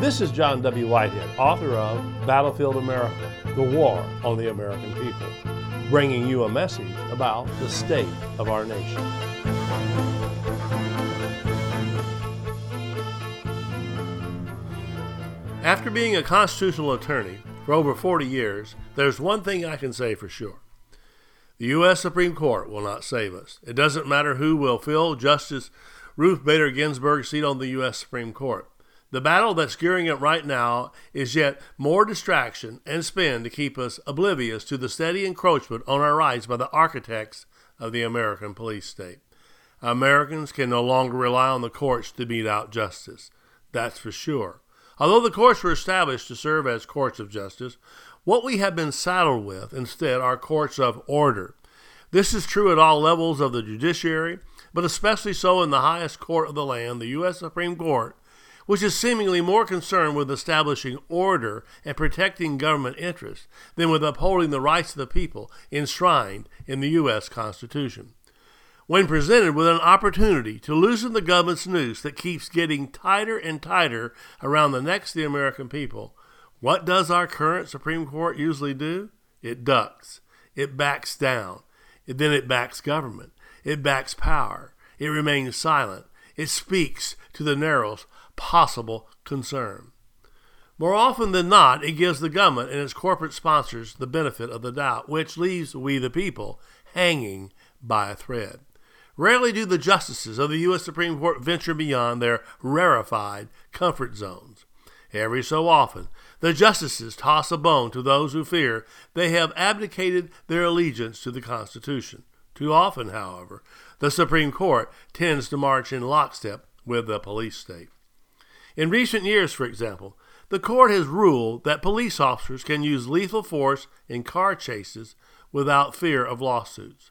This is John W. Whitehead, author of Battlefield America The War on the American People, bringing you a message about the state of our nation. After being a constitutional attorney for over 40 years, there's one thing I can say for sure. The U.S. Supreme Court will not save us. It doesn't matter who will fill Justice Ruth Bader Ginsburg's seat on the U.S. Supreme Court. The battle that's gearing up right now is yet more distraction and spin to keep us oblivious to the steady encroachment on our rights by the architects of the American police state. Americans can no longer rely on the courts to mete out justice. That's for sure. Although the courts were established to serve as courts of justice, what we have been saddled with instead are courts of order. This is true at all levels of the judiciary, but especially so in the highest court of the land, the U.S. Supreme Court, which is seemingly more concerned with establishing order and protecting government interests than with upholding the rights of the people enshrined in the U.S. Constitution. When presented with an opportunity to loosen the government's noose that keeps getting tighter and tighter around the necks of the American people, what does our current Supreme Court usually do? It ducks, it backs down, then it backs government, it backs power, it remains silent, it speaks to the narrowest possible concern. More often than not, it gives the government and its corporate sponsors the benefit of the doubt, which leaves we the people hanging by a thread. Rarely do the justices of the U.S. Supreme Court venture beyond their rarefied comfort zones. Every so often, the justices toss a bone to those who fear they have abdicated their allegiance to the Constitution. Too often, however, the Supreme Court tends to march in lockstep with the police state. In recent years, for example, the court has ruled that police officers can use lethal force in car chases without fear of lawsuits.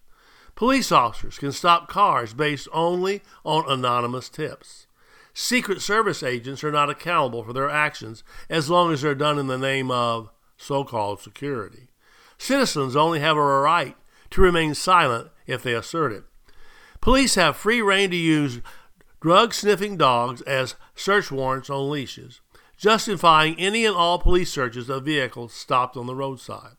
Police officers can stop cars based only on anonymous tips. Secret Service agents are not accountable for their actions as long as they're done in the name of so called security. Citizens only have a right to remain silent if they assert it. Police have free rein to use drug sniffing dogs as search warrants on leashes, justifying any and all police searches of vehicles stopped on the roadside.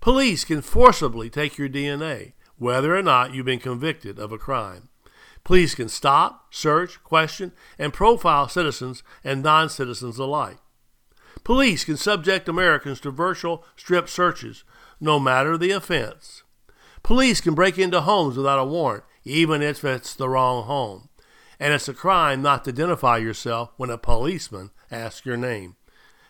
Police can forcibly take your DNA, whether or not you've been convicted of a crime. Police can stop, search, question, and profile citizens and non citizens alike. Police can subject Americans to virtual strip searches, no matter the offense. Police can break into homes without a warrant, even if it's the wrong home and it's a crime not to identify yourself when a policeman asks your name.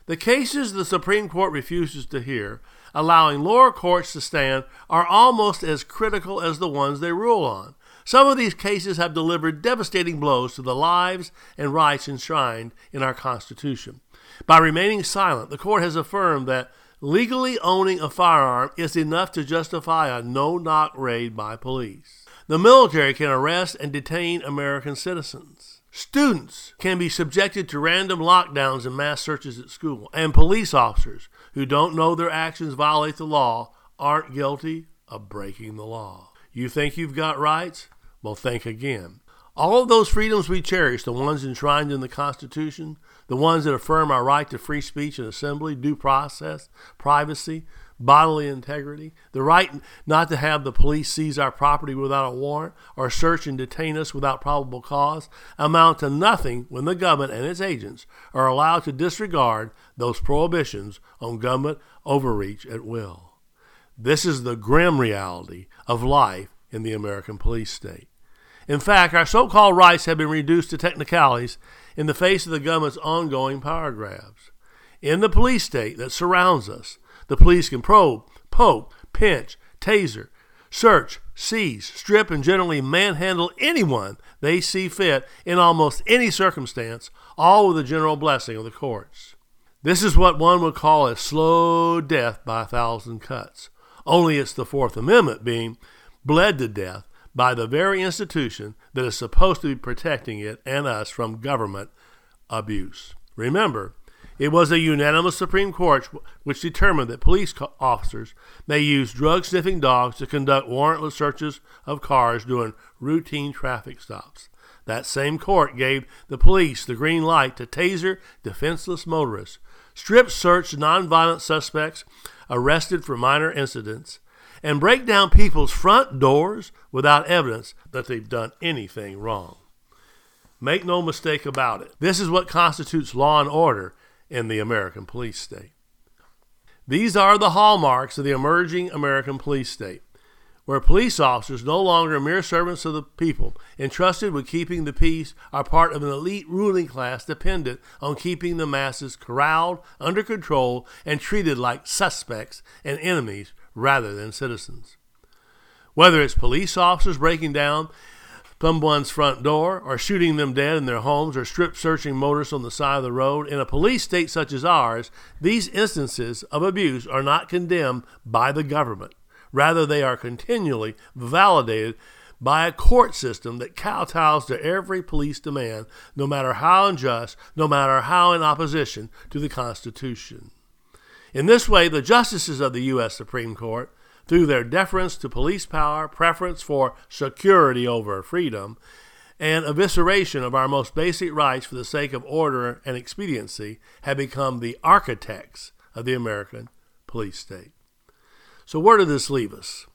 The cases the Supreme Court refuses to hear, allowing lower courts to stand, are almost as critical as the ones they rule on. Some of these cases have delivered devastating blows to the lives and rights enshrined in our Constitution. By remaining silent, the court has affirmed that legally owning a firearm is enough to justify a no knock raid by police. The military can arrest and detain American citizens. Students can be subjected to random lockdowns and mass searches at school. And police officers who don't know their actions violate the law aren't guilty of breaking the law. You think you've got rights? Well, think again. All of those freedoms we cherish, the ones enshrined in the Constitution, the ones that affirm our right to free speech and assembly, due process, privacy, bodily integrity, the right not to have the police seize our property without a warrant or search and detain us without probable cause, amount to nothing when the government and its agents are allowed to disregard those prohibitions on government overreach at will. This is the grim reality of life in the American police state. In fact, our so called rights have been reduced to technicalities in the face of the government's ongoing power grabs. In the police state that surrounds us, the police can probe, poke, pinch, taser, search, seize, strip, and generally manhandle anyone they see fit in almost any circumstance, all with the general blessing of the courts. This is what one would call a slow death by a thousand cuts. Only it's the Fourth Amendment being bled to death by the very institution that is supposed to be protecting it and us from government abuse. Remember, it was a unanimous Supreme Court which determined that police officers may use drug sniffing dogs to conduct warrantless searches of cars during routine traffic stops. That same court gave the police the green light to taser defenseless motorists, strip search nonviolent suspects arrested for minor incidents, and break down people's front doors without evidence that they've done anything wrong. Make no mistake about it. This is what constitutes law and order in the American police state. These are the hallmarks of the emerging American police state, where police officers, no longer mere servants of the people, entrusted with keeping the peace, are part of an elite ruling class dependent on keeping the masses corralled, under control, and treated like suspects and enemies rather than citizens. Whether it's police officers breaking down someone's front door, or shooting them dead in their homes, or strip searching motorists on the side of the road. In a police state such as ours, these instances of abuse are not condemned by the government. Rather, they are continually validated by a court system that kowtows to every police demand, no matter how unjust, no matter how in opposition to the Constitution. In this way, the justices of the U.S. Supreme Court through their deference to police power, preference for security over freedom, and evisceration of our most basic rights for the sake of order and expediency, have become the architects of the American police state. So, where did this leave us?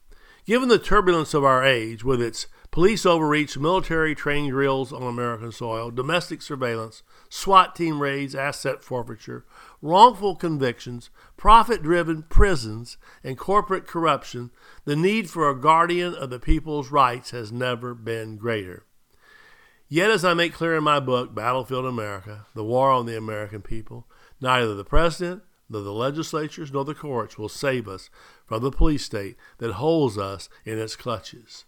Given the turbulence of our age, with its police overreach, military training drills on American soil, domestic surveillance, SWAT team raids, asset forfeiture, wrongful convictions, profit driven prisons, and corporate corruption, the need for a guardian of the people's rights has never been greater. Yet, as I make clear in my book, Battlefield America The War on the American People, neither the President, nor the legislatures, nor the courts will save us from the police state that holds us in its clutches.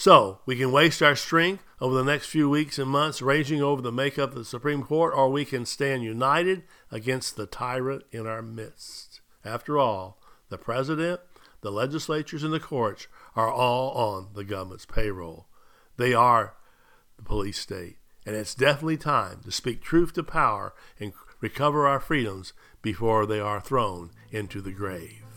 So, we can waste our strength over the next few weeks and months raging over the makeup of the Supreme Court, or we can stand united against the tyrant in our midst. After all, the President, the legislatures, and the courts are all on the government's payroll. They are the police state. And it's definitely time to speak truth to power and recover our freedoms before they are thrown into the grave.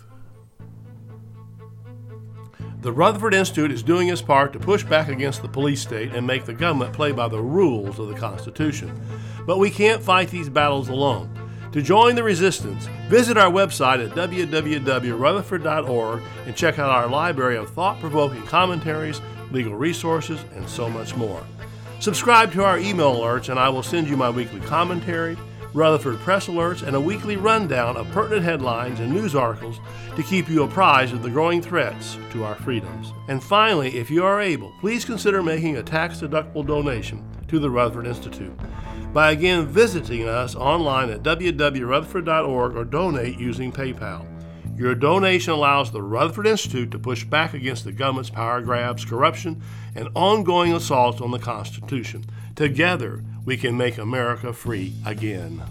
The Rutherford Institute is doing its part to push back against the police state and make the government play by the rules of the Constitution. But we can't fight these battles alone. To join the resistance, visit our website at www.rutherford.org and check out our library of thought provoking commentaries, legal resources, and so much more. Subscribe to our email alerts, and I will send you my weekly commentary Rutherford Press Alerts, and a weekly rundown of pertinent headlines and news articles to keep you apprised of the growing threats to our freedoms. And finally, if you are able, please consider making a tax deductible donation to the Rutherford Institute by again visiting us online at www.rutherford.org or donate using PayPal. Your donation allows the Rutherford Institute to push back against the government's power grabs, corruption, and ongoing assaults on the Constitution. Together, we can make America free again.